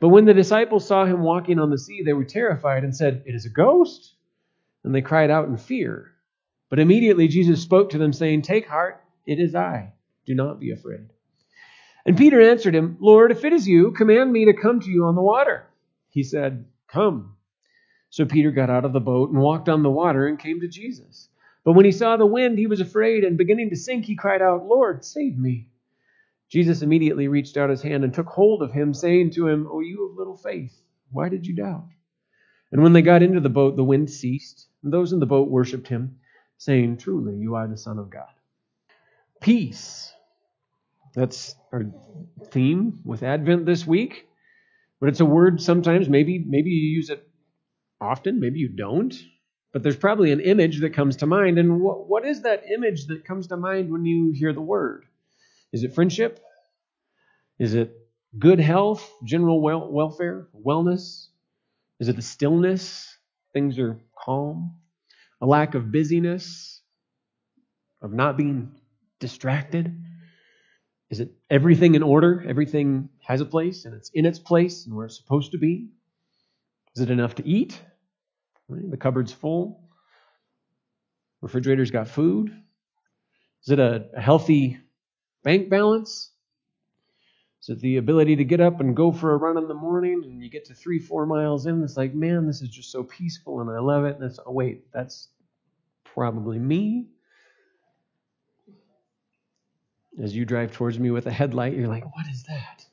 But when the disciples saw him walking on the sea, they were terrified and said, It is a ghost. And they cried out in fear. But immediately Jesus spoke to them, saying, Take heart, it is I. Do not be afraid. And Peter answered him, Lord, if it is you, command me to come to you on the water. He said, Come. So Peter got out of the boat and walked on the water and came to Jesus. But when he saw the wind, he was afraid, and beginning to sink, he cried out, Lord, save me. Jesus immediately reached out his hand and took hold of him, saying to him, O you of little faith, why did you doubt? And when they got into the boat, the wind ceased, and those in the boat worshipped him saying, Truly, you are the Son of God. Peace. That's our theme with Advent this week. But it's a word sometimes, maybe, maybe you use it often, maybe you don't. But there's probably an image that comes to mind. And what, what is that image that comes to mind when you hear the word? Is it friendship? Is it good health, general wel- welfare, wellness? Is it the stillness? Things are calm a lack of busyness, of not being distracted? Is it everything in order? Everything has a place and it's in its place and where it's supposed to be? Is it enough to eat? The cupboard's full. Refrigerator's got food. Is it a, a healthy bank balance? It the ability to get up and go for a run in the morning and you get to three, four miles in? It's like, man, this is just so peaceful and I love it. And it's, oh, wait, that's probably me. As you drive towards me with a headlight, you're like, what is that?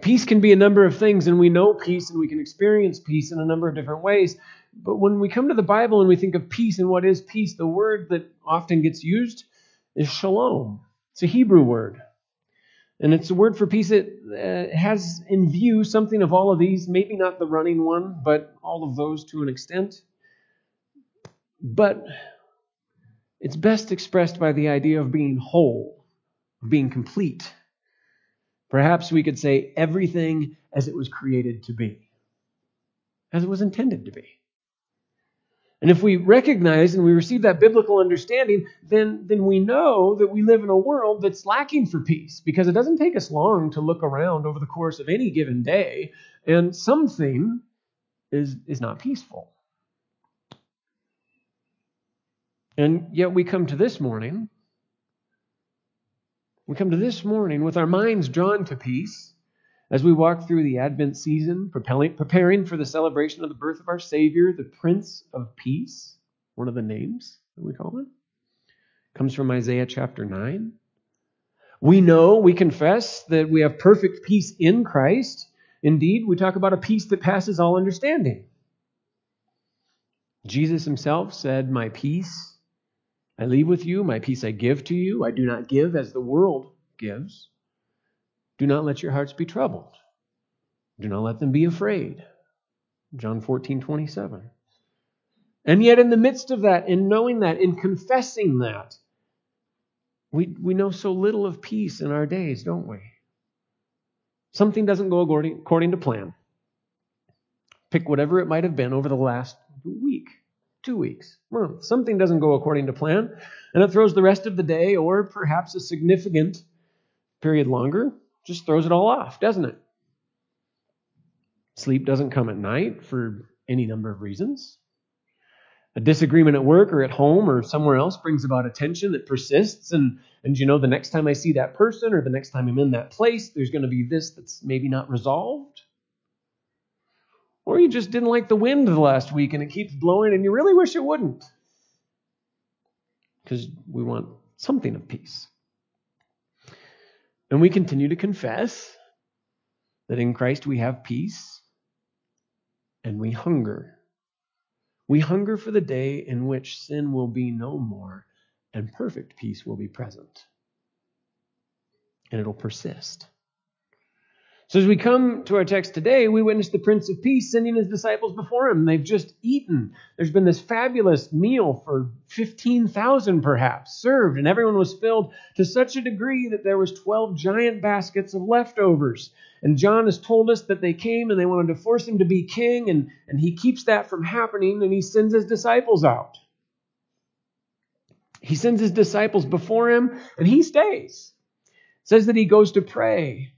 Peace can be a number of things, and we know peace and we can experience peace in a number of different ways. But when we come to the Bible and we think of peace and what is peace, the word that often gets used is shalom. It's a Hebrew word. And it's a word for peace that uh, has in view something of all of these, maybe not the running one, but all of those to an extent. But it's best expressed by the idea of being whole, of being complete. Perhaps we could say everything as it was created to be, as it was intended to be. And if we recognize and we receive that biblical understanding, then, then we know that we live in a world that's lacking for peace because it doesn't take us long to look around over the course of any given day and something is, is not peaceful. And yet we come to this morning, we come to this morning with our minds drawn to peace as we walk through the Advent season, preparing for the celebration of the birth of our Savior, the Prince of Peace, one of the names that we call him. Comes from Isaiah chapter 9. We know, we confess that we have perfect peace in Christ. Indeed, we talk about a peace that passes all understanding. Jesus himself said, My peace I leave with you, my peace I give to you. I do not give as the world gives. Do not let your hearts be troubled. Do not let them be afraid. John 14, 27. And yet, in the midst of that, in knowing that, in confessing that, we, we know so little of peace in our days, don't we? Something doesn't go according, according to plan. Pick whatever it might have been over the last week two weeks, month. Something doesn't go according to plan, and it throws the rest of the day, or perhaps a significant period longer, just throws it all off, doesn't it? Sleep doesn't come at night for any number of reasons. A disagreement at work or at home or somewhere else brings about a tension that persists, and, and you know, the next time I see that person or the next time I'm in that place, there's going to be this that's maybe not resolved. Or you just didn't like the wind the last week and it keeps blowing and you really wish it wouldn't. Because we want something of peace. And we continue to confess that in Christ we have peace and we hunger. We hunger for the day in which sin will be no more and perfect peace will be present. And it'll persist. So as we come to our text today, we witness the Prince of Peace sending his disciples before him. They've just eaten. There's been this fabulous meal for 15,000 perhaps served, and everyone was filled to such a degree that there was 12 giant baskets of leftovers. And John has told us that they came and they wanted to force him to be king, and, and he keeps that from happening, and he sends his disciples out. He sends his disciples before him, and he stays. says that he goes to pray.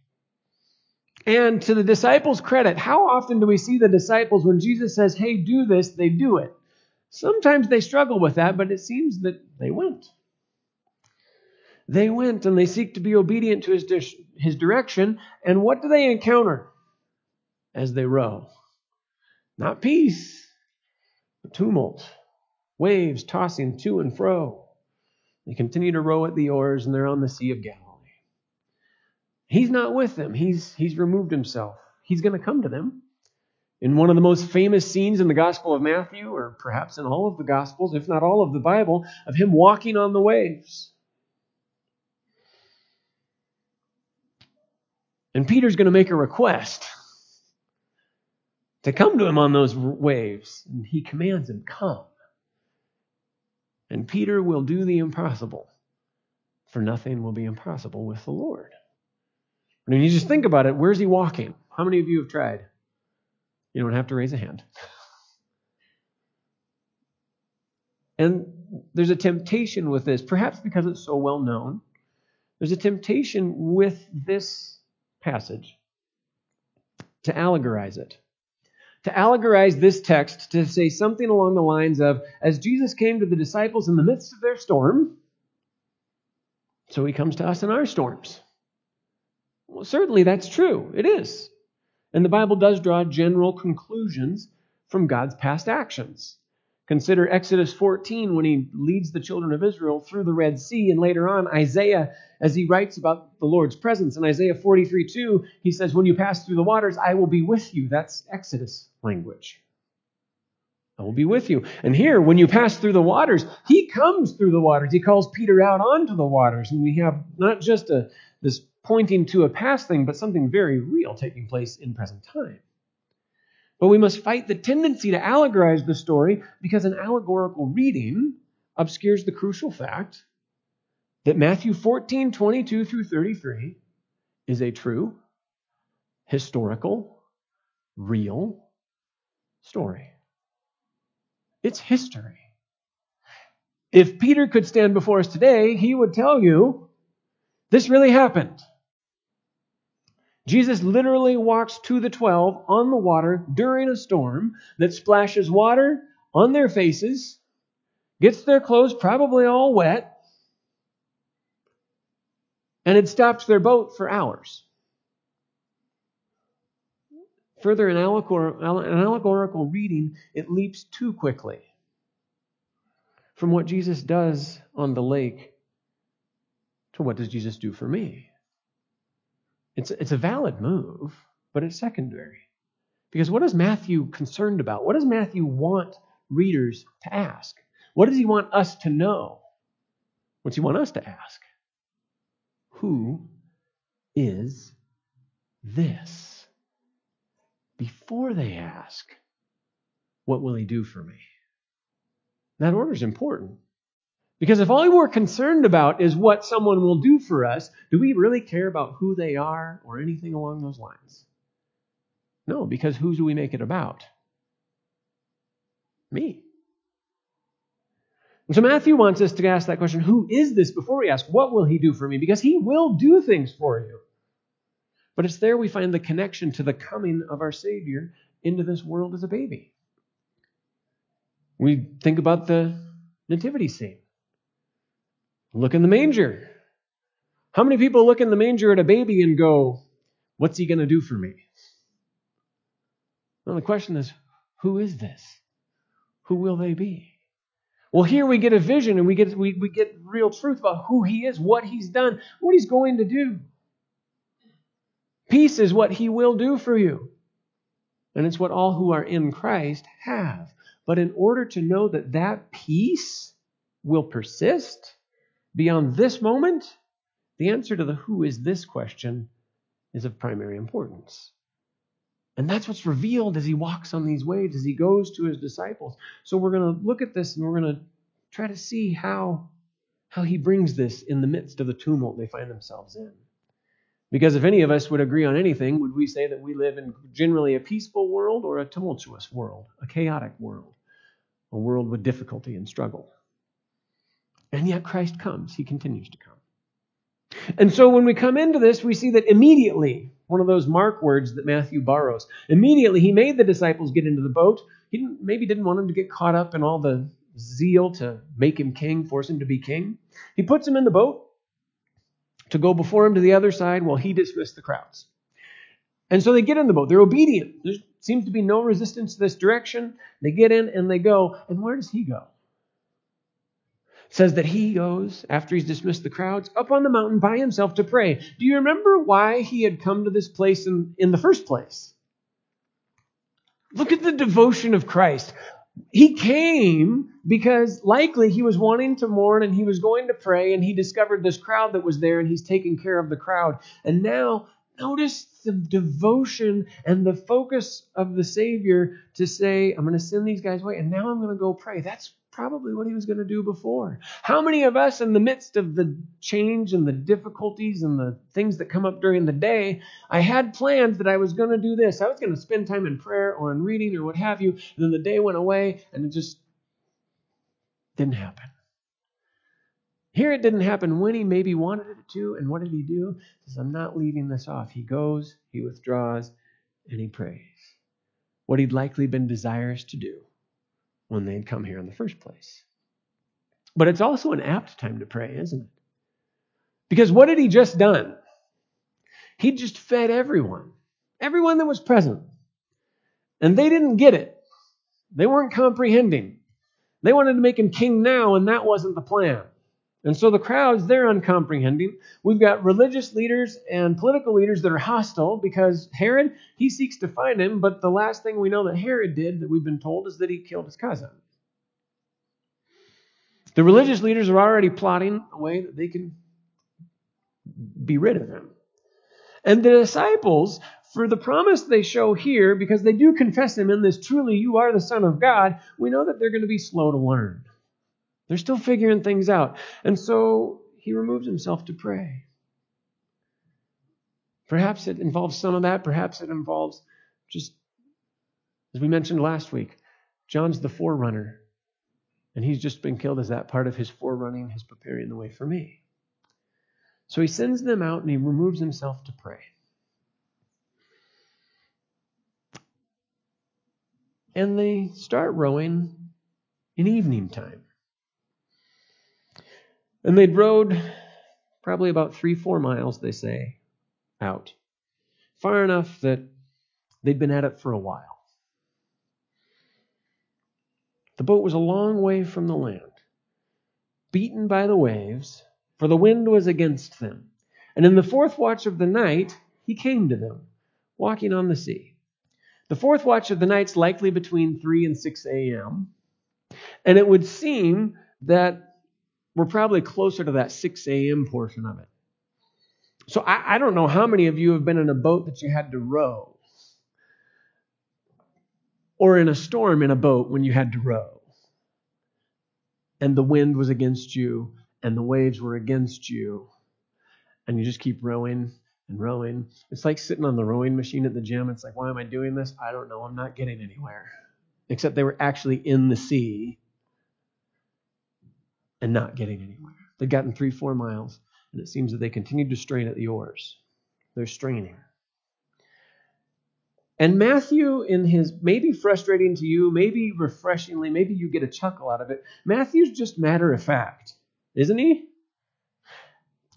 And to the disciples' credit, how often do we see the disciples when Jesus says, hey, do this, they do it? Sometimes they struggle with that, but it seems that they went. They went and they seek to be obedient to his, his direction. And what do they encounter as they row? Not peace, but tumult, waves tossing to and fro. They continue to row at the oars and they're on the Sea of Galilee. He's not with them. He's, he's removed himself. He's going to come to them. In one of the most famous scenes in the Gospel of Matthew, or perhaps in all of the Gospels, if not all of the Bible, of him walking on the waves. And Peter's going to make a request to come to him on those waves. And he commands him, Come. And Peter will do the impossible, for nothing will be impossible with the Lord. Mean, you just think about it. Where's he walking? How many of you have tried? You don't have to raise a hand. And there's a temptation with this, perhaps because it's so well known. There's a temptation with this passage to allegorize it. To allegorize this text to say something along the lines of as Jesus came to the disciples in the midst of their storm, so he comes to us in our storms. Well, certainly that's true. It is. And the Bible does draw general conclusions from God's past actions. Consider Exodus 14 when he leads the children of Israel through the Red Sea, and later on, Isaiah, as he writes about the Lord's presence. In Isaiah 43 2, he says, When you pass through the waters, I will be with you. That's Exodus language. I will be with you. And here, when you pass through the waters, he comes through the waters. He calls Peter out onto the waters. And we have not just a, this pointing to a past thing, but something very real taking place in present time. But we must fight the tendency to allegorize the story because an allegorical reading obscures the crucial fact that Matthew 14, 22 through 33 is a true, historical, real story. It's history. If Peter could stand before us today, he would tell you this really happened. Jesus literally walks to the 12 on the water during a storm that splashes water on their faces, gets their clothes probably all wet, and it stops their boat for hours. Further, an allegorical reading, it leaps too quickly from what Jesus does on the lake to what does Jesus do for me? It's, it's a valid move, but it's secondary. Because what is Matthew concerned about? What does Matthew want readers to ask? What does he want us to know? What's he want us to ask? Who is this? Before they ask, what will he do for me? That order is important. Because if all we're concerned about is what someone will do for us, do we really care about who they are or anything along those lines? No, because who do we make it about? Me. And so Matthew wants us to ask that question who is this before we ask, what will he do for me? Because he will do things for you. But it's there we find the connection to the coming of our Savior into this world as a baby. We think about the nativity scene. Look in the manger. How many people look in the manger at a baby and go, What's he going to do for me? Well, the question is, Who is this? Who will they be? Well, here we get a vision and we get, we, we get real truth about who he is, what he's done, what he's going to do. Peace is what he will do for you. And it's what all who are in Christ have. But in order to know that that peace will persist, beyond this moment, the answer to the who is this question is of primary importance. And that's what's revealed as he walks on these waves, as he goes to his disciples. So we're going to look at this and we're going to try to see how, how he brings this in the midst of the tumult they find themselves in. Because if any of us would agree on anything, would we say that we live in generally a peaceful world or a tumultuous world, a chaotic world, a world with difficulty and struggle? And yet Christ comes, he continues to come. And so when we come into this, we see that immediately, one of those mark words that Matthew borrows, immediately he made the disciples get into the boat. He didn't, maybe didn't want them to get caught up in all the zeal to make him king, force him to be king. He puts them in the boat to go before him to the other side while he dismissed the crowds. And so they get in the boat. They're obedient. There seems to be no resistance to this direction. They get in and they go. And where does he go? Says that he goes, after he's dismissed the crowds, up on the mountain by himself to pray. Do you remember why he had come to this place in, in the first place? Look at the devotion of Christ. He came because likely he was wanting to mourn and he was going to pray, and he discovered this crowd that was there, and he's taking care of the crowd. And now, notice the devotion and the focus of the Savior to say, I'm going to send these guys away, and now I'm going to go pray. That's probably what he was going to do before. How many of us, in the midst of the change and the difficulties and the things that come up during the day, I had plans that I was going to do this. I was going to spend time in prayer or in reading or what have you. And then the day went away and it just didn't happen. Here it didn't happen when he maybe wanted it to. And what did he do? He says, I'm not leaving this off. He goes, he withdraws, and he prays. What he'd likely been desirous to do when they had come here in the first place. But it's also an apt time to pray, isn't it? Because what had he just done? He just fed everyone, everyone that was present. And they didn't get it. They weren't comprehending. They wanted to make him king now, and that wasn't the plan. And so the crowds, they're uncomprehending. We've got religious leaders and political leaders that are hostile because Herod, he seeks to find him, but the last thing we know that Herod did, that we've been told, is that he killed his cousin. The religious leaders are already plotting a way that they can be rid of him. And the disciples, for the promise they show here, because they do confess him in this, truly you are the Son of God, we know that they're going to be slow to learn. They're still figuring things out. And so he removes himself to pray. Perhaps it involves some of that. Perhaps it involves just, as we mentioned last week, John's the forerunner. And he's just been killed as that part of his forerunning, his preparing the way for me. So he sends them out and he removes himself to pray. And they start rowing in evening time. And they'd rowed probably about three, four miles, they say, out. Far enough that they'd been at it for a while. The boat was a long way from the land, beaten by the waves, for the wind was against them. And in the fourth watch of the night, he came to them, walking on the sea. The fourth watch of the night's likely between 3 and 6 a.m. And it would seem that we're probably closer to that 6 a.m. portion of it. So I, I, don't know how many of you have been in a boat that you had to row, or in a storm in a boat when you had to row, and the wind was against you, and the waves were against you, and you just keep rowing and rowing. It's like sitting on the rowing machine at the gym. It's like, why am I doing this? I don't know. I'm not getting anywhere. Except they were actually in the sea and not getting anywhere. They'd gotten three, four miles, and it seems that they continued to strain at the oars. They're straining. And Matthew, in his maybe frustrating to you, maybe refreshingly, maybe you get a chuckle out of it, Matthew's just matter of fact, isn't he?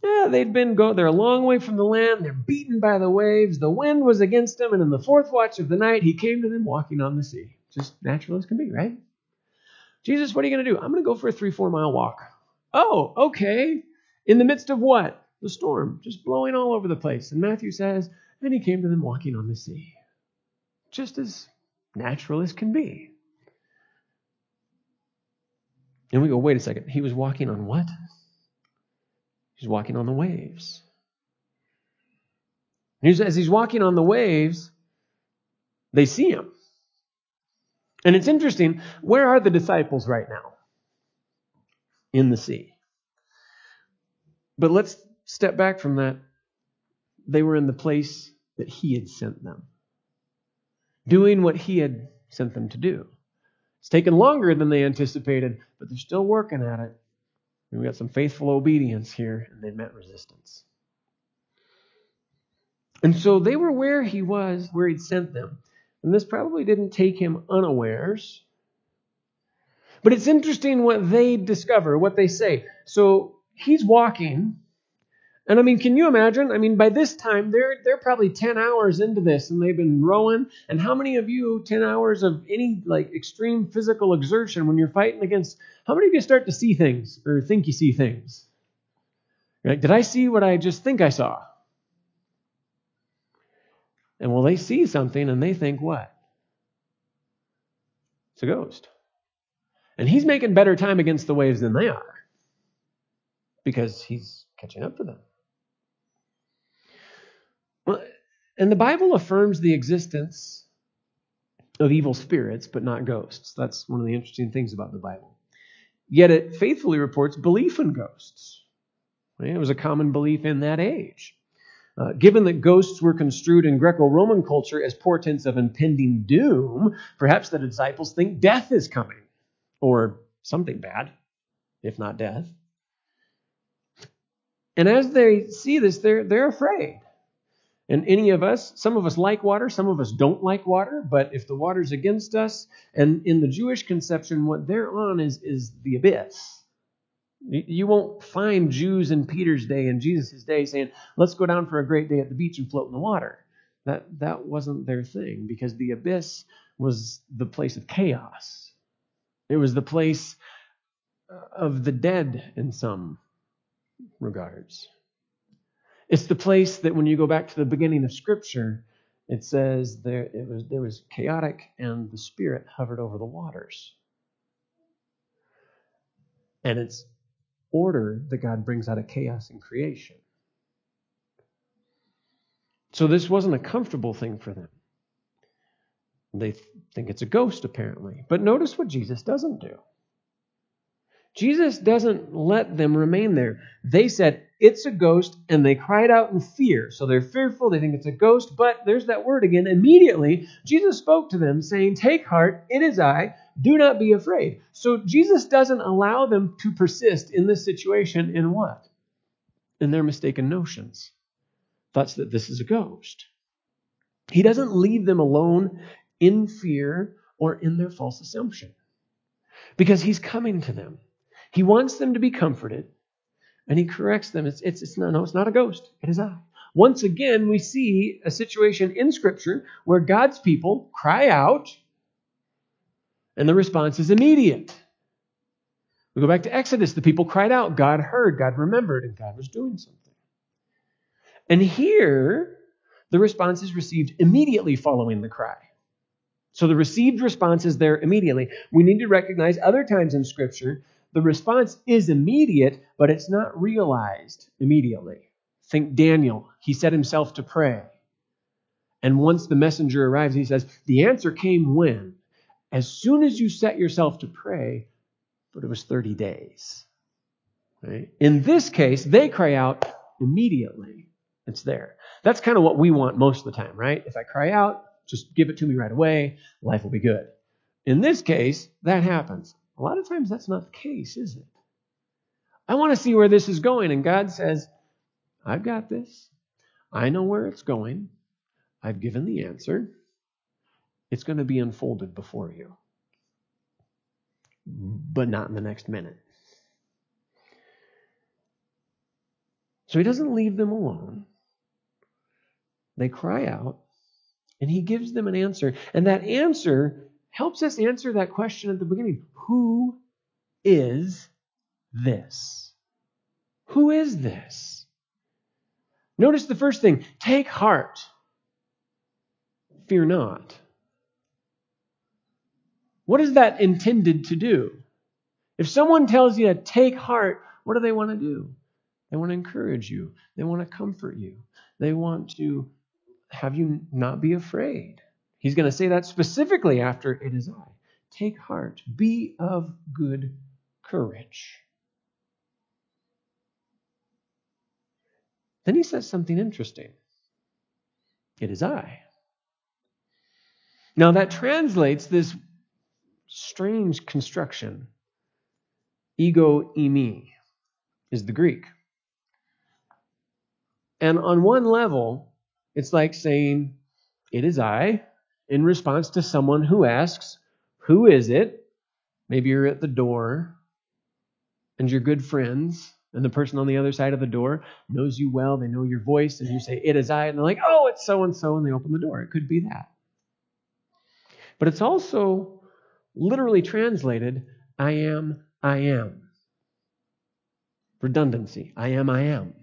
Yeah, they'd been go they're a long way from the land, they're beaten by the waves, the wind was against them, and in the fourth watch of the night he came to them walking on the sea. Just natural as can be, right? Jesus, what are you going to do? I'm going to go for a three, four mile walk. Oh, okay. In the midst of what? The storm, just blowing all over the place. And Matthew says, and he came to them walking on the sea. Just as natural as can be. And we go, wait a second. He was walking on what? He's walking on the waves. As he's walking on the waves, they see him. And it's interesting, where are the disciples right now? In the sea. But let's step back from that. They were in the place that he had sent them, doing what he had sent them to do. It's taken longer than they anticipated, but they're still working at it. We've got some faithful obedience here, and they met resistance. And so they were where he was, where he'd sent them. And this probably didn't take him unawares. But it's interesting what they discover, what they say. So he's walking. And I mean, can you imagine? I mean, by this time, they're, they're probably 10 hours into this and they've been rowing. And how many of you, 10 hours of any like extreme physical exertion when you're fighting against, how many of you start to see things or think you see things? Like, did I see what I just think I saw? And well, they see something and they think, what? It's a ghost. And he's making better time against the waves than they are because he's catching up to them. Well, and the Bible affirms the existence of evil spirits, but not ghosts. That's one of the interesting things about the Bible. Yet it faithfully reports belief in ghosts. It was a common belief in that age. Uh, given that ghosts were construed in Greco Roman culture as portents of impending doom, perhaps the disciples think death is coming, or something bad, if not death. And as they see this, they're, they're afraid. And any of us, some of us like water, some of us don't like water, but if the water's against us, and in the Jewish conception, what they're on is, is the abyss. You won't find Jews in Peter's day and Jesus' day saying, let's go down for a great day at the beach and float in the water. That, that wasn't their thing because the abyss was the place of chaos. It was the place uh, of the dead in some regards. It's the place that when you go back to the beginning of Scripture, it says there, it was, there was chaotic and the Spirit hovered over the waters. And it's order that God brings out of chaos and creation. So this wasn't a comfortable thing for them. They think it's a ghost, apparently. But notice what Jesus doesn't do. Jesus doesn't let them remain there. They said, It's a ghost, and they cried out in fear. So they're fearful, they think it's a ghost, but there's that word again. Immediately, Jesus spoke to them, saying, Take heart, it is I, do not be afraid. So Jesus doesn't allow them to persist in this situation in what? In their mistaken notions. Thoughts that this is a ghost. He doesn't leave them alone in fear or in their false assumption because he's coming to them. He wants them to be comforted and he corrects them. It's, it's, it's, no, no, it's not a ghost. It is I. Once again, we see a situation in Scripture where God's people cry out and the response is immediate. We go back to Exodus. The people cried out. God heard. God remembered. And God was doing something. And here, the response is received immediately following the cry. So the received response is there immediately. We need to recognize other times in Scripture, the response is immediate, but it's not realized immediately. Think Daniel. He set himself to pray. And once the messenger arrives, he says, The answer came when? As soon as you set yourself to pray, but it was 30 days. Right? In this case, they cry out immediately. It's there. That's kind of what we want most of the time, right? If I cry out, just give it to me right away, life will be good. In this case, that happens. A lot of times that's not the case, is it? I want to see where this is going. And God says, I've got this. I know where it's going. I've given the answer. It's going to be unfolded before you, but not in the next minute. So he doesn't leave them alone. They cry out, and he gives them an answer. And that answer helps us answer that question at the beginning Who is this? Who is this? Notice the first thing take heart, fear not. What is that intended to do? If someone tells you to take heart, what do they want to do? They want to encourage you. They want to comfort you. They want to have you not be afraid. He's going to say that specifically after it is I. Take heart, be of good courage. Then he says something interesting. It is I. Now that translates this strange construction. Ego eimi is the Greek. And on one level, it's like saying, It is I, in response to someone who asks, Who is it? Maybe you're at the door and you're good friends, and the person on the other side of the door knows you well, they know your voice, and you say, It is I, and they're like, Oh, it's so and so, and they open the door. It could be that. But it's also literally translated, I am, I am. Redundancy. I am, I am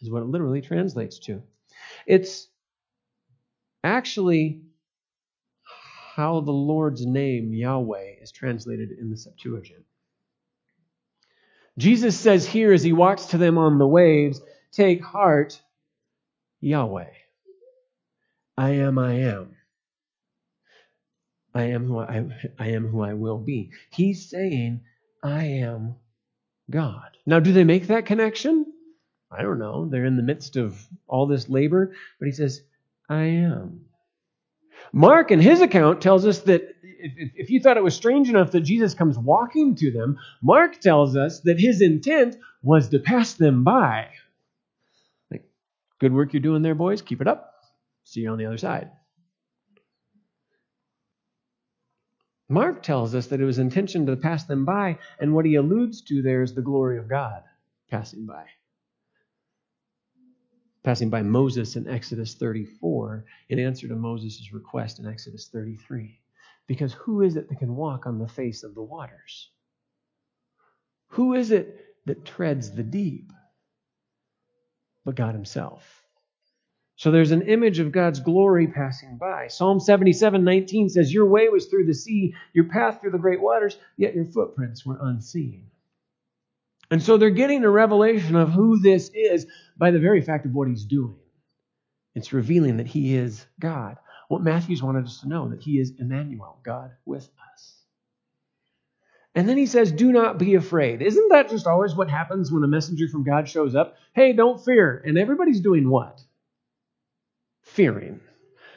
is what it literally translates to. It's actually how the Lord's name, Yahweh, is translated in the Septuagint. Jesus says here as he walks to them on the waves, Take heart, Yahweh. I am, I am. I am who I, I am who I will be. He's saying, I am God. Now, do they make that connection? I don't know. They're in the midst of all this labor, but he says, I am. Mark, in his account, tells us that if, if, you thought it was strange enough that Jesus comes walking to them, Mark tells us that his intent was to pass them by. Like, good work you're doing there, boys. Keep it up. See you on the other side. Mark tells us that it was intention to pass them by, and what he alludes to there is the glory of God passing by passing by Moses in Exodus 34 in answer to Moses' request in Exodus 33. Because who is it that can walk on the face of the waters? Who is it that treads the deep? But God Himself. So there's an image of God's glory passing by. Psalm 77 19 says, Your way was through the sea, your path through the great waters, yet your footprints were unseen. And so they're getting a revelation of who this is by the very fact of what he's doing. It's revealing that he is God. What Matthew's wanted us to know, that he is Emmanuel, God with us. And then he says, Do not be afraid. Isn't that just always what happens when a messenger from God shows up? Hey, don't fear. And everybody's doing what? Fearing.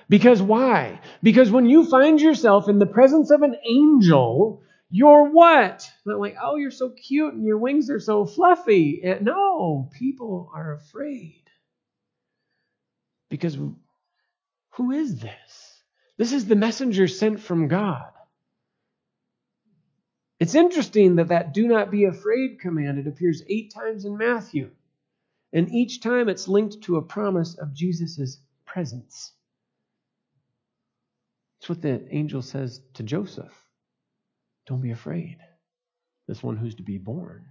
Because why? Because when you find yourself in the presence of an angel, you're what? Not like, oh, you're so cute and your wings are so fluffy. No, people are afraid. Because who is this? This is the messenger sent from God. It's interesting that that do not be afraid command it appears 8 times in Matthew. And each time it's linked to a promise of Jesus' presence. It's what the angel says to Joseph. Don't be afraid. This one who's to be born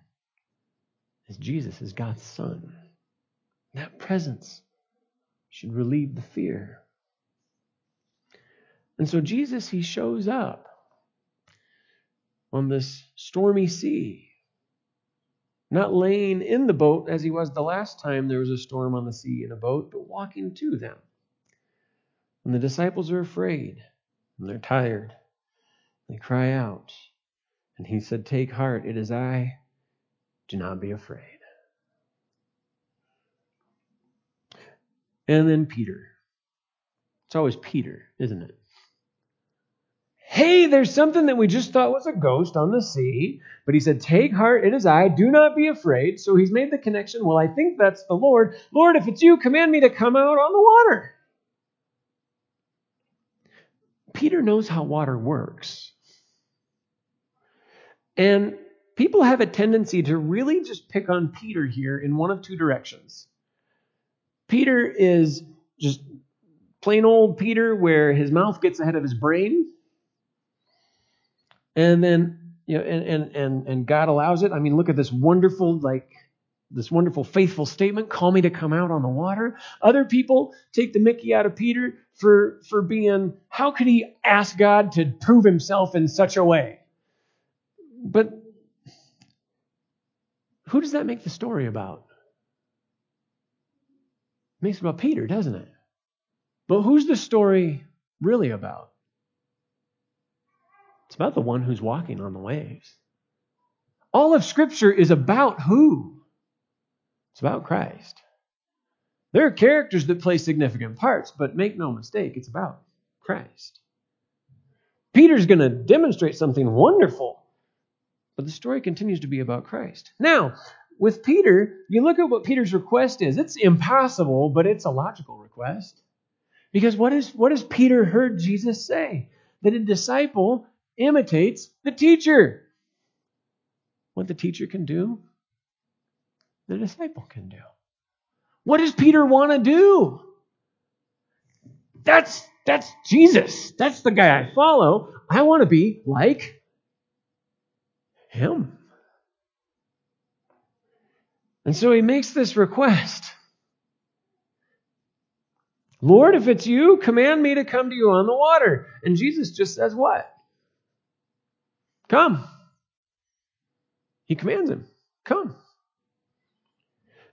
is Jesus, is God's Son. That presence should relieve the fear. And so Jesus, he shows up on this stormy sea, not laying in the boat as he was the last time there was a storm on the sea in a boat, but walking to them. And the disciples are afraid and they're tired. They cry out. And he said, Take heart, it is I. Do not be afraid. And then Peter. It's always Peter, isn't it? Hey, there's something that we just thought was a ghost on the sea. But he said, Take heart, it is I. Do not be afraid. So he's made the connection. Well, I think that's the Lord. Lord, if it's you, command me to come out on the water. Peter knows how water works. And people have a tendency to really just pick on Peter here in one of two directions. Peter is just plain old Peter, where his mouth gets ahead of his brain. And then, you know, and, and, and, and God allows it. I mean, look at this wonderful, like, this wonderful, faithful statement call me to come out on the water. Other people take the Mickey out of Peter for, for being, how could he ask God to prove himself in such a way? But who does that make the story about? It makes it about Peter, doesn't it? But who's the story really about? It's about the one who's walking on the waves. All of Scripture is about who? It's about Christ. There are characters that play significant parts, but make no mistake, it's about Christ. Peter's going to demonstrate something wonderful, but the story continues to be about Christ. Now, with Peter, you look at what Peter's request is. It's impossible, but it's a logical request. Because what, is, what has Peter heard Jesus say? That a disciple imitates the teacher. What the teacher can do, the disciple can do. What does Peter want to do? That's that's Jesus. That's the guy I follow. I want to be like him. And so he makes this request. Lord, if it's you, command me to come to you on the water. And Jesus just says, What? Come. He commands him, Come.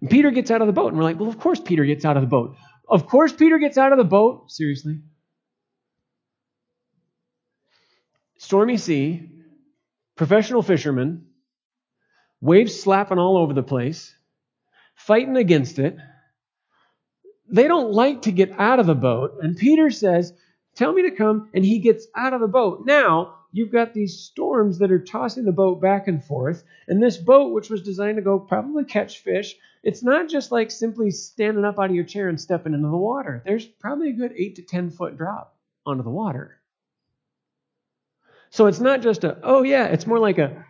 And Peter gets out of the boat. And we're like, Well, of course Peter gets out of the boat. Of course Peter gets out of the boat. Seriously. Stormy sea, professional fishermen, waves slapping all over the place, fighting against it they don't like to get out of the boat. And Peter says, Tell me to come. And he gets out of the boat. Now, you've got these storms that are tossing the boat back and forth. And this boat, which was designed to go probably catch fish, it's not just like simply standing up out of your chair and stepping into the water. There's probably a good 8 to 10 foot drop onto the water. So it's not just a, oh yeah, it's more like a,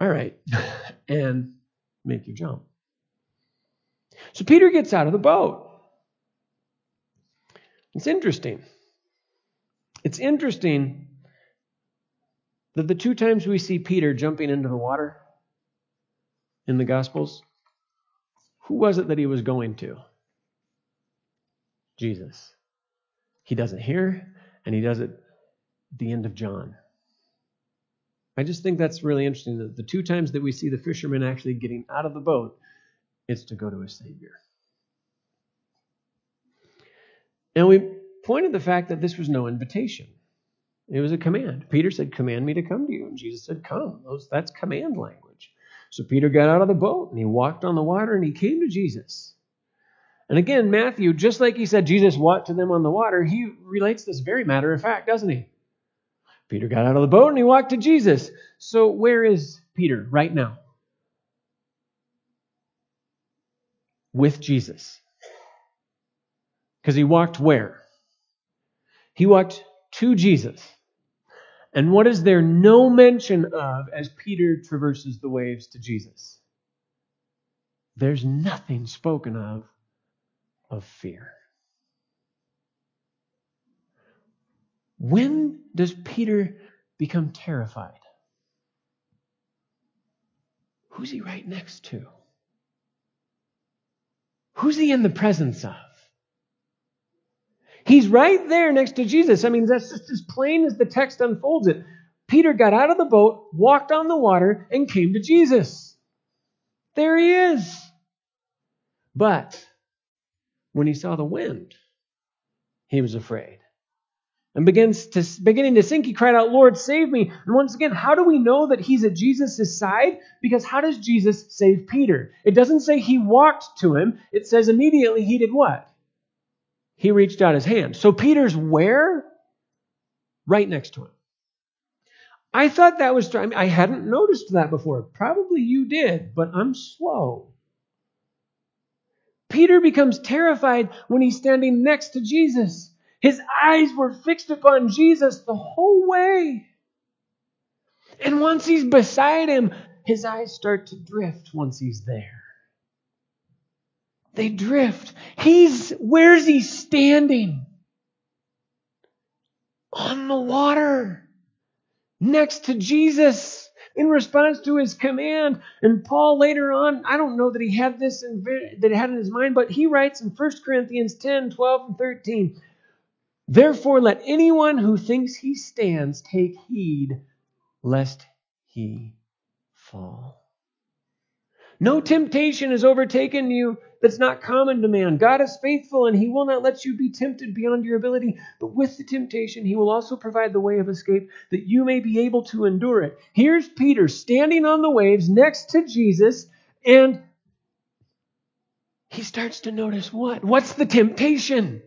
all right, and make you jump. So Peter gets out of the boat. It's interesting. It's interesting that the two times we see Peter jumping into the water in the Gospels, who was it that he was going to? Jesus. He does it here, and he does it at the end of John. I just think that's really interesting that the two times that we see the fishermen actually getting out of the boat, it's to go to a Savior. And we pointed the fact that this was no invitation. It was a command. Peter said, Command me to come to you. And Jesus said, Come. Those, that's command language. So Peter got out of the boat and he walked on the water and he came to Jesus. And again, Matthew, just like he said Jesus walked to them on the water, he relates this very matter of fact, doesn't he? Peter got out of the boat and he walked to Jesus. So where is Peter right now? With Jesus. Because he walked where? He walked to Jesus. And what is there no mention of as Peter traverses the waves to Jesus? There's nothing spoken of of fear. When does Peter become terrified? Who's he right next to? Who's he in the presence of? He's right there next to Jesus. I mean, that's just as plain as the text unfolds it. Peter got out of the boat, walked on the water, and came to Jesus. There he is. But when he saw the wind, he was afraid. And begins to, beginning to sink, he cried out, Lord, save me. And once again, how do we know that he's at Jesus' side? Because how does Jesus save Peter? It doesn't say he walked to him. It says immediately he did what? He reached out his hand. So Peter's where? Right next to him. I thought that was, I, mean, I hadn't noticed that before. Probably you did, but I'm slow. Peter becomes terrified when he's standing next to Jesus. His eyes were fixed upon Jesus the whole way. And once he's beside him, his eyes start to drift once he's there. They drift. He's, where's he standing? On the water. Next to Jesus in response to his command. And Paul later on, I don't know that he had this in, that he had in his mind, but he writes in 1 Corinthians 10, 12, and 13. Therefore, let anyone who thinks he stands take heed lest he fall. No temptation has overtaken you that's not common to man. God is faithful and he will not let you be tempted beyond your ability, but with the temptation, he will also provide the way of escape that you may be able to endure it. Here's Peter standing on the waves next to Jesus, and he starts to notice what? What's the temptation?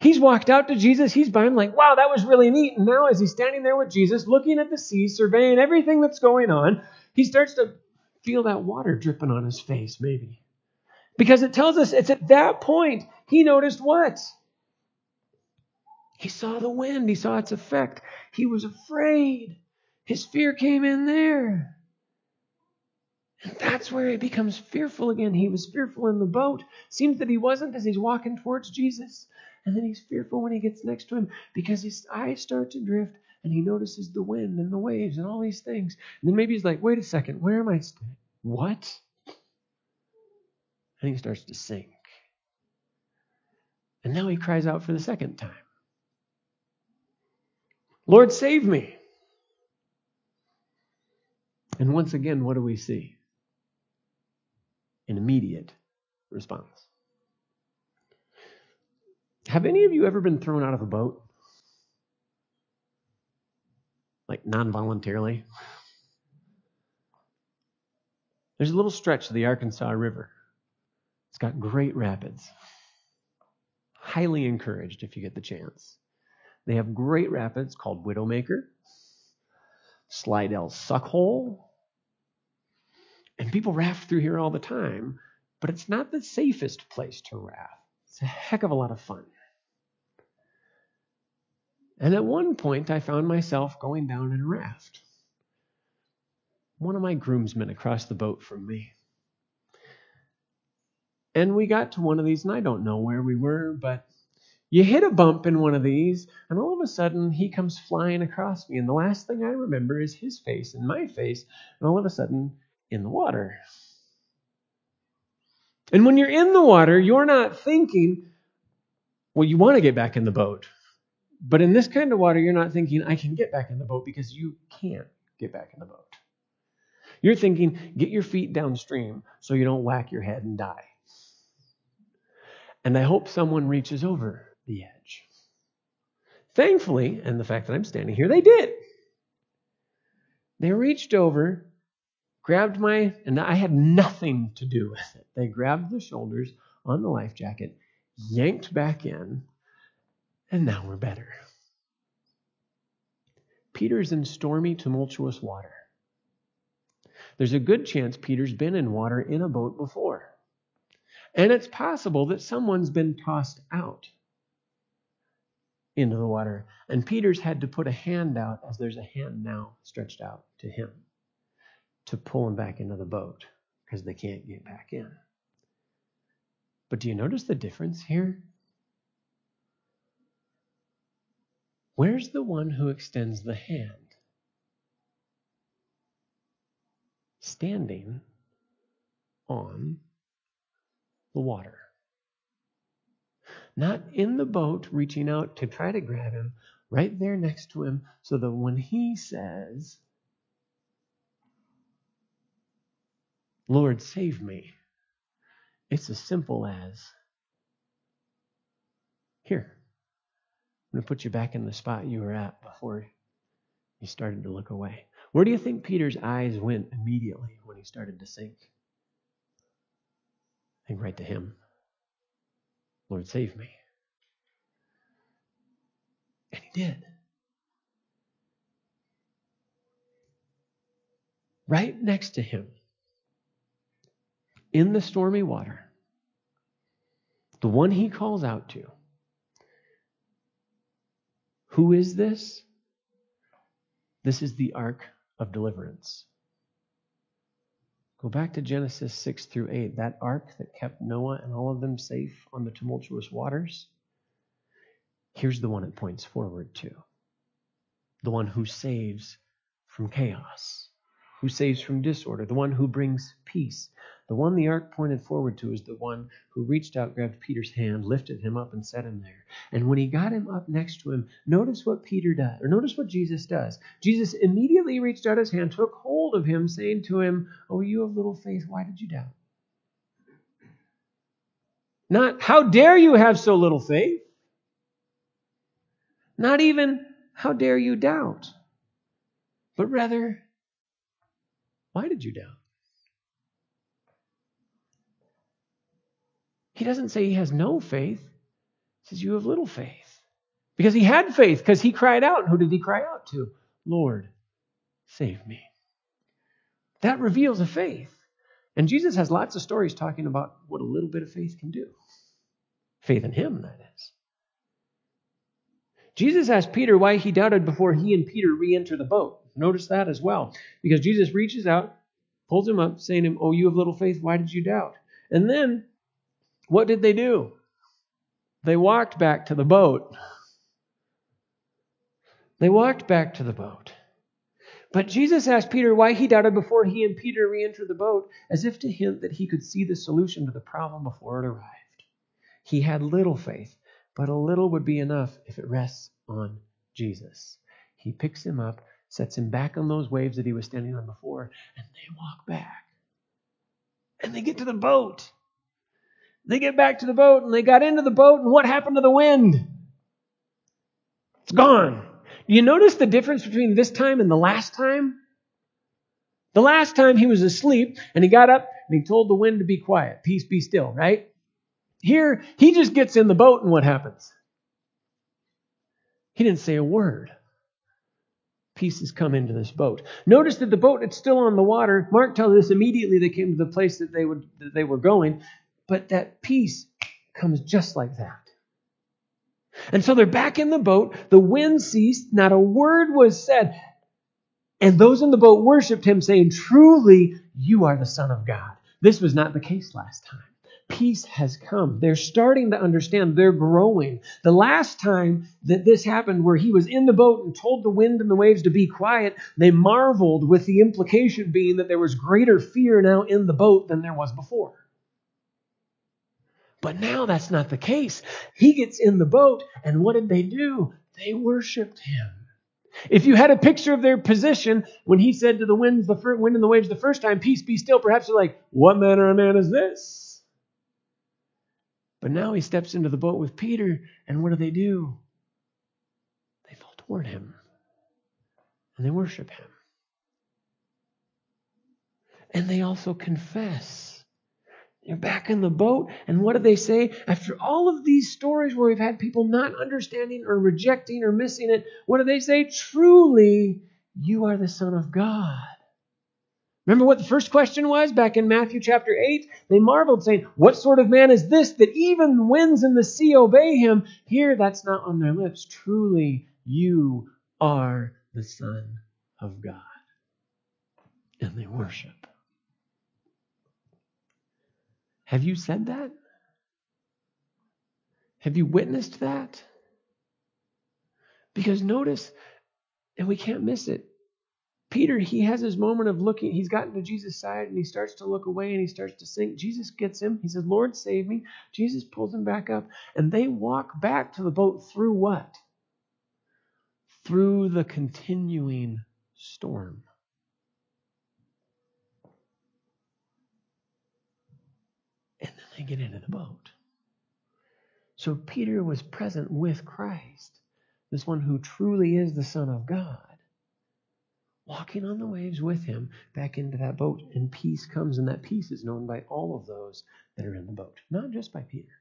He's walked out to Jesus. He's by him like, wow, that was really neat. And now, as he's standing there with Jesus, looking at the sea, surveying everything that's going on, he starts to feel that water dripping on his face, maybe. Because it tells us it's at that point he noticed what? He saw the wind, he saw its effect. He was afraid. His fear came in there. And that's where he becomes fearful again. He was fearful in the boat. Seems that he wasn't as he's walking towards Jesus. And then he's fearful when he gets next to him because his eyes start to drift and he notices the wind and the waves and all these things. And then maybe he's like, wait a second, where am I staying? What? And he starts to sink. And now he cries out for the second time Lord, save me. And once again, what do we see? An immediate response. Have any of you ever been thrown out of a boat? Like non voluntarily? There's a little stretch of the Arkansas River. It's got great rapids. Highly encouraged if you get the chance. They have great rapids called Widowmaker, Seidel's Suckhole, and people raft through here all the time, but it's not the safest place to raft. It's a heck of a lot of fun. And at one point, I found myself going down in a raft. One of my groomsmen across the boat from me. And we got to one of these, and I don't know where we were, but you hit a bump in one of these, and all of a sudden he comes flying across me. And the last thing I remember is his face and my face, and all of a sudden in the water. And when you're in the water, you're not thinking, well, you want to get back in the boat. But in this kind of water, you're not thinking, I can get back in the boat because you can't get back in the boat. You're thinking, get your feet downstream so you don't whack your head and die. And I hope someone reaches over the edge. Thankfully, and the fact that I'm standing here, they did. They reached over, grabbed my, and I had nothing to do with it. They grabbed the shoulders on the life jacket, yanked back in, and now we're better. Peter's in stormy, tumultuous water. There's a good chance Peter's been in water in a boat before. And it's possible that someone's been tossed out into the water. And Peter's had to put a hand out, as there's a hand now stretched out to him, to pull him back into the boat because they can't get back in. But do you notice the difference here? Where's the one who extends the hand? Standing on the water. Not in the boat, reaching out to try to grab him, right there next to him, so that when he says, Lord, save me, it's as simple as, Here, I'm going to put you back in the spot you were at before you started to look away. Where do you think Peter's eyes went immediately when he started to sink? Think right to him. Lord, save me. And he did. Right next to him, in the stormy water, the one he calls out to, who is this? This is the ark of deliverance. Go back to Genesis 6 through 8, that ark that kept Noah and all of them safe on the tumultuous waters. Here's the one it points forward to the one who saves from chaos, who saves from disorder, the one who brings peace, the one the ark pointed forward to is the one who reached out, grabbed Peter's hand, lifted him up, and set him there. And when he got him up next to him, notice what Peter does, or notice what Jesus does. Jesus immediately reached out his hand, took hold of him, saying to him, Oh, you of little faith, why did you doubt? Not, how dare you have so little faith? Not even, how dare you doubt? But rather, why did you doubt? He doesn't say he has no faith. He says you have little faith. Because he had faith, because he cried out. Who did he cry out to? Lord, save me. That reveals a faith. And Jesus has lots of stories talking about what a little bit of faith can do. Faith in him, that is. Jesus asked Peter why he doubted before he and Peter re enter the boat. Notice that as well. Because Jesus reaches out, pulls him up, saying to him, Oh, you have little faith, why did you doubt? And then, what did they do? They walked back to the boat. They walked back to the boat. But Jesus asked Peter why he doubted before he and Peter re entered the boat, as if to hint that he could see the solution to the problem before it arrived. He had little faith, but a little would be enough if it rests on Jesus. He picks him up, sets him back on those waves that he was standing on before, and they walk back. And they get to the boat. They get back to the boat, and they got into the boat, and what happened to the wind? It's gone. Do You notice the difference between this time and the last time? The last time he was asleep and he got up and he told the wind to be quiet. Peace be still, right? Here, he just gets in the boat and what happens? He didn't say a word. Peace has come into this boat. Notice that the boat is still on the water. Mark tells us immediately they came to the place that they would that they were going, but that peace comes just like that. And so they're back in the boat. The wind ceased. Not a word was said. And those in the boat worshiped him, saying, Truly, you are the Son of God. This was not the case last time. Peace has come. They're starting to understand. They're growing. The last time that this happened, where he was in the boat and told the wind and the waves to be quiet, they marveled, with the implication being that there was greater fear now in the boat than there was before. But now that's not the case. He gets in the boat, and what did they do? They worshiped him. If you had a picture of their position when he said to the winds, the wind and the waves the first time, "Peace, be still," perhaps you're like, "What manner of man is this?" But now he steps into the boat with Peter, and what do they do? They fall toward him and they worship him. And they also confess. They're back in the boat, and what do they say? After all of these stories where we've had people not understanding or rejecting or missing it, what do they say? Truly, you are the Son of God. Remember what the first question was back in Matthew chapter 8? They marveled, saying, What sort of man is this that even winds and the sea obey him? Here, that's not on their lips. Truly, you are the Son of God. And they worship. Have you said that? Have you witnessed that? Because notice, and we can't miss it. Peter, he has his moment of looking. He's gotten to Jesus' side and he starts to look away and he starts to sink. Jesus gets him. He says, Lord, save me. Jesus pulls him back up. And they walk back to the boat through what? Through the continuing storm. And then they get into the boat. So Peter was present with Christ, this one who truly is the Son of God, walking on the waves with him back into that boat. And peace comes, and that peace is known by all of those that are in the boat, not just by Peter,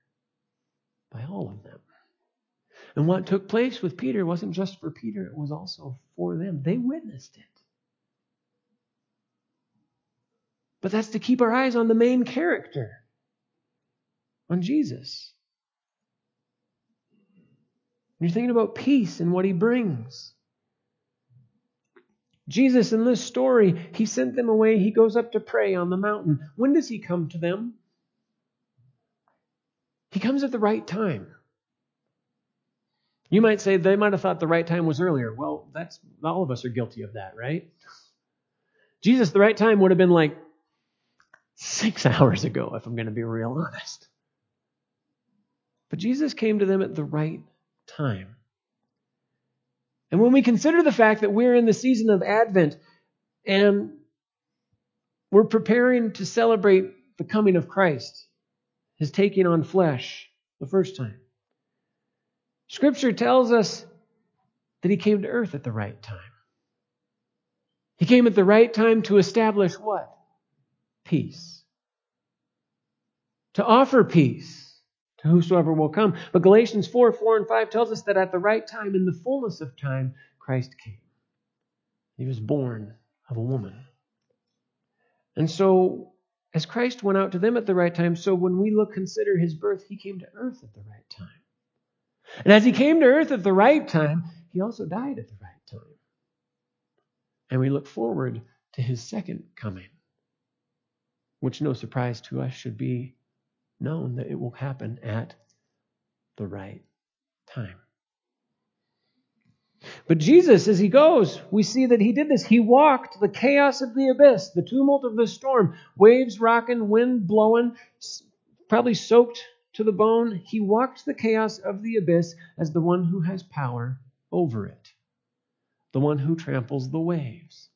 by all of them. And what took place with Peter wasn't just for Peter, it was also for them. They witnessed it. But that's to keep our eyes on the main character on Jesus. You're thinking about peace and what he brings. Jesus, in this story, he sent them away. He goes up to pray on the mountain. When does he come to them? He comes at the right time. You might say they might have thought the right time was earlier. Well, that's all of us are guilty of that, right? Jesus, the right time would have been like six hours ago, if I'm going to be real honest. But Jesus came to them at the right time. And when we consider the fact that we're in the season of Advent and we're preparing to celebrate the coming of Christ, his taking on flesh the first time. Scripture tells us that he came to earth at the right time. He came at the right time to establish what? Peace. To offer peace to whosoever will come. But Galatians 4 4 and 5 tells us that at the right time, in the fullness of time, Christ came. He was born of a woman. And so, as Christ went out to them at the right time, so when we look, consider his birth, he came to earth at the right time. And as he came to earth at the right time, he also died at the right time. And we look forward to his second coming, which, no surprise to us, should be known that it will happen at the right time. But Jesus, as he goes, we see that he did this. He walked the chaos of the abyss, the tumult of the storm, waves rocking, wind blowing, probably soaked to the bone. He walked the chaos of the abyss as the one who has power over it, the one who tramples the waves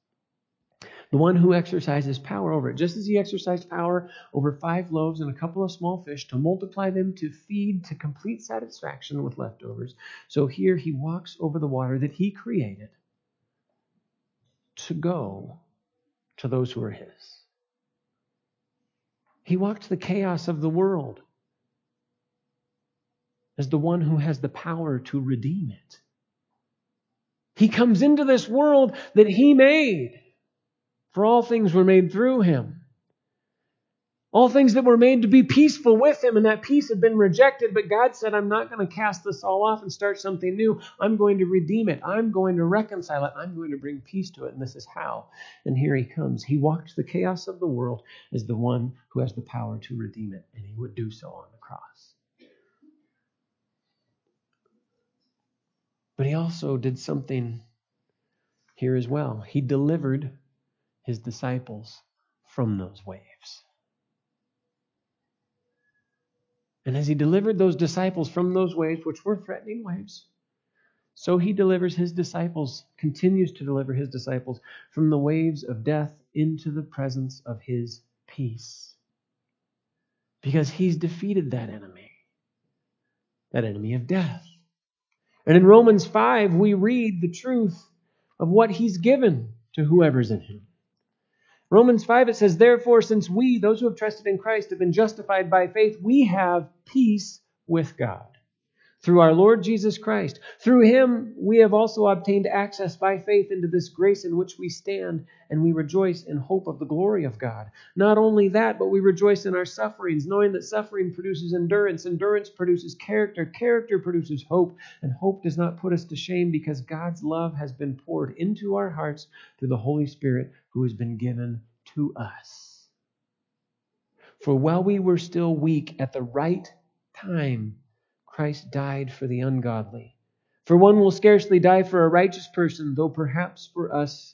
the one who exercises power over it. Just as he exercised power over five loaves and a couple of small fish to multiply them to feed to complete satisfaction with leftovers, so here he walks over the water that he created to go to those who are his. He walked the chaos of the world as the one who has the power to redeem it. He comes into this world that he made for all things were made through him. All things that were made to be peaceful with him, and that peace had been rejected. But God said, I'm not going to cast this all off and start something new. I'm going to redeem it. I'm going to reconcile it. I'm going to bring peace to it. And this is how. And here he comes. He walked the chaos of the world as the one who has the power to redeem it. And he would do so on the cross. But he also did something here as well. He delivered his disciples from those waves. And as he delivered those disciples from those waves, which were threatening waves, so he delivers his disciples, continues to deliver his disciples from the waves of death into the presence of his peace. Because he's defeated that enemy, that enemy of death. And in Romans 5, we read the truth of what he's given to whoever's in him. Romans 5, it says, Therefore, since we, those who have trusted in Christ, have been justified by faith, we have peace with God through our Lord Jesus Christ. Through him we have also obtained access by faith into this grace in which we stand, and we rejoice in hope of the glory of God. Not only that, but we rejoice in our sufferings, knowing that suffering produces endurance, endurance produces character, character produces hope, and hope does not put us to shame because God's love has been poured into our hearts through the Holy Spirit who has been given to us. For while we were still weak at the right time, Christ died for the ungodly. For one will scarcely die for a righteous person, though perhaps for us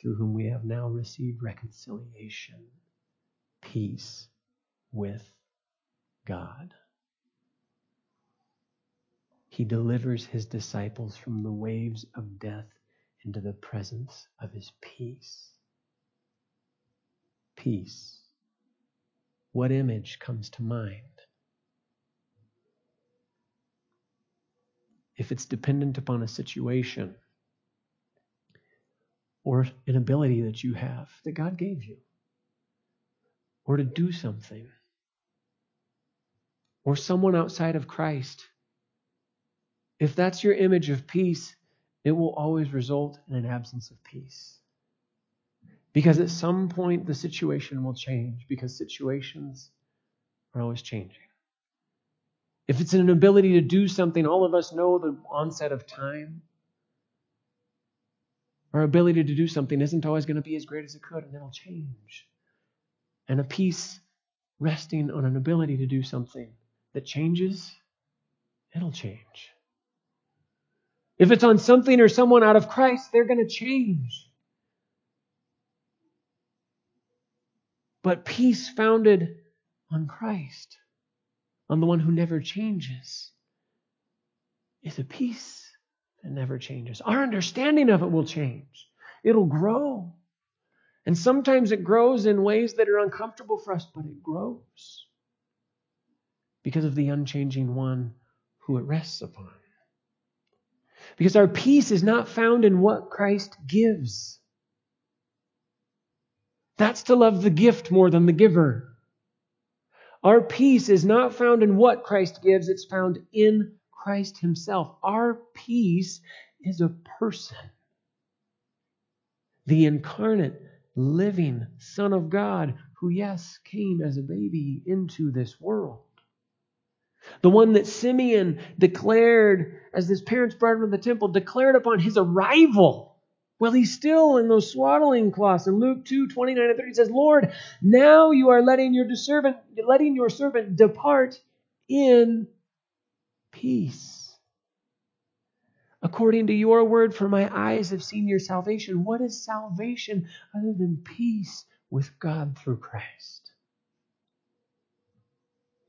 through whom we have now received reconciliation, peace with God. He delivers his disciples from the waves of death into the presence of his peace. Peace. What image comes to mind? If it's dependent upon a situation, or an ability that you have that God gave you, or to do something, or someone outside of Christ. If that's your image of peace, it will always result in an absence of peace. Because at some point the situation will change, because situations are always changing. If it's an ability to do something, all of us know the onset of time. Our ability to do something isn't always going to be as great as it could, and it'll change. And a peace resting on an ability to do something that changes it'll change. If it's on something or someone out of Christ, they're going to change. But peace founded on Christ, on the one who never changes, is a peace that never changes. Our understanding of it will change, it'll grow. And sometimes it grows in ways that are uncomfortable for us, but it grows because of the unchanging one who it rests upon. Because our peace is not found in what Christ gives. That's to love the gift more than the giver. Our peace is not found in what Christ gives, it's found in Christ Himself. Our peace is a person. The incarnate, living Son of God, who, yes, came as a baby into this world. The one that Simeon declared, as his parents brought him to the temple, declared upon his arrival. Well, he's still in those swaddling cloths. In Luke 2, 29 and 30, he says, Lord, now you are letting your servant, letting your servant depart in peace. According to your word, for my eyes have seen your salvation. What is salvation other than peace with God through Christ?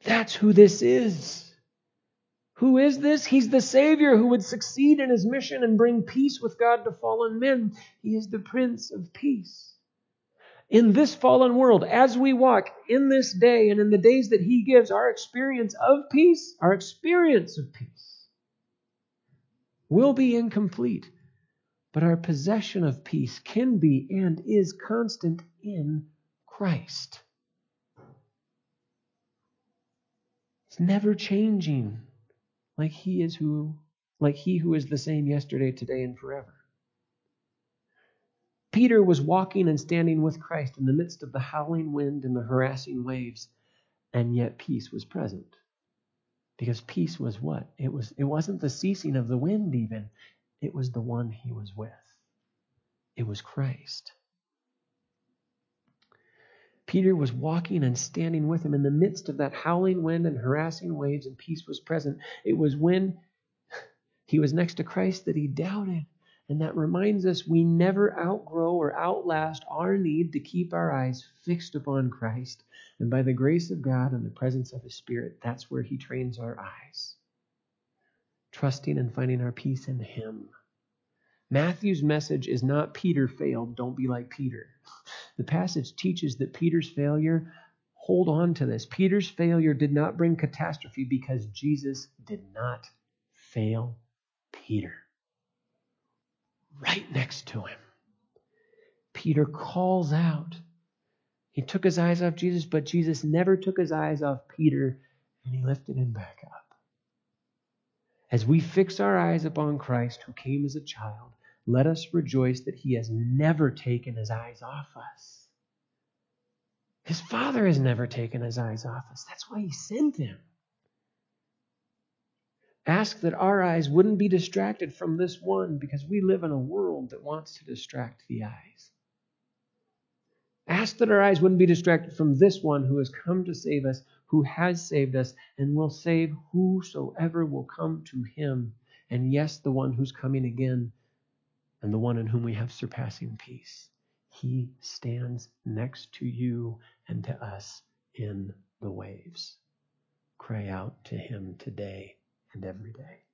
That's who this is. Who is this? He's the Savior who would succeed in his mission and bring peace with God to fallen men. He is the Prince of Peace. In this fallen world, as we walk in this day and in the days that He gives, our experience of peace, our experience of peace, will be incomplete. But our possession of peace can be and is constant in Christ. It's never changing like he is who like he who is the same yesterday, today and forever. Peter was walking and standing with Christ in the midst of the howling wind and the harassing waves, and yet peace was present. Because peace was what? It was it wasn't the ceasing of the wind even. It was the one he was with. It was Christ. Peter was walking and standing with him in the midst of that howling wind and harassing waves, and peace was present. It was when he was next to Christ that he doubted. And that reminds us we never outgrow or outlast our need to keep our eyes fixed upon Christ. And by the grace of God and the presence of His Spirit, that's where He trains our eyes. Trusting and finding our peace in Him. Matthew's message is not Peter failed, don't be like Peter. The passage teaches that Peter's failure, hold on to this. Peter's failure did not bring catastrophe because Jesus did not fail Peter. Right next to him, Peter calls out. He took his eyes off Jesus, but Jesus never took his eyes off Peter and he lifted him back up. As we fix our eyes upon Christ, who came as a child, let us rejoice that he has never taken his eyes off us. His Father has never taken his eyes off us. That's why he sent him. Ask that our eyes wouldn't be distracted from this one because we live in a world that wants to distract the eyes. Ask that our eyes wouldn't be distracted from this one who has come to save us, who has saved us, and will save whosoever will come to him. And yes, the one who's coming again and the one in whom we have surpassing peace. He stands next to you and to us in the waves. Cry out to him today and every day.